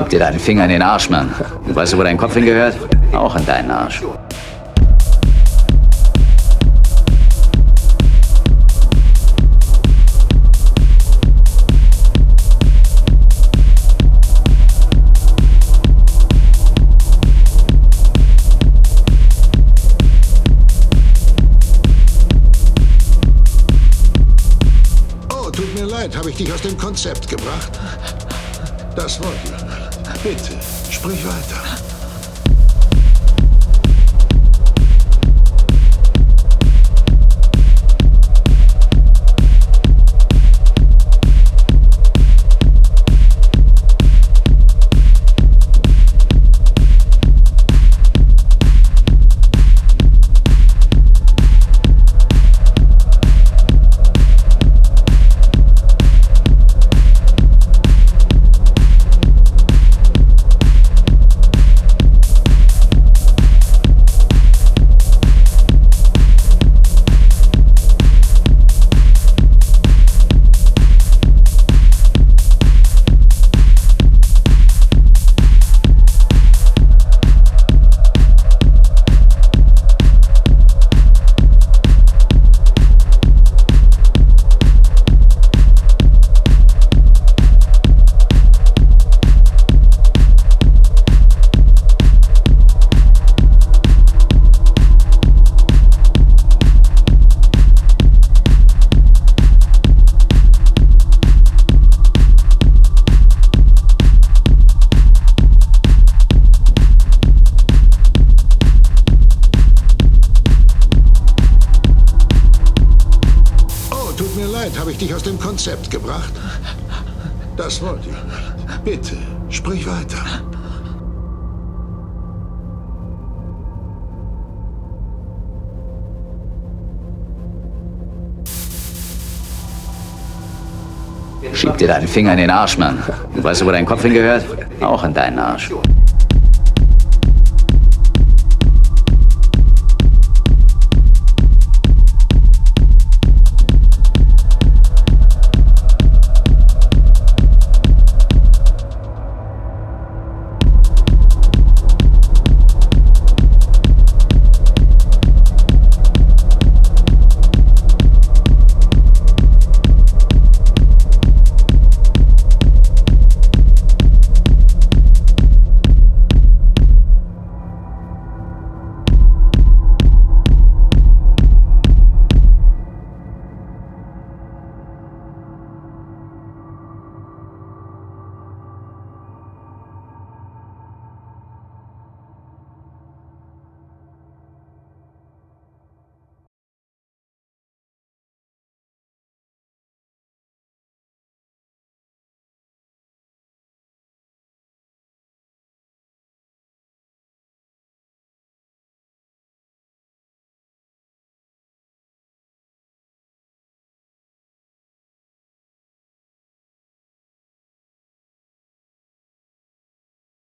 Schieb dir deinen Finger in den Arsch, Mann. Und weißt du, wo dein Kopf hingehört? Auch in deinen Arsch. Oh, tut mir leid, habe ich dich aus dem Konzept gebracht? Das wollte ich. Bitte, sprich weiter. Habe ich dich aus dem Konzept gebracht? Das wollte ich. Bitte, sprich weiter. Schieb dir deinen Finger in den Arsch, Mann. Und weißt du, wo dein Kopf hingehört? Auch in deinen Arsch.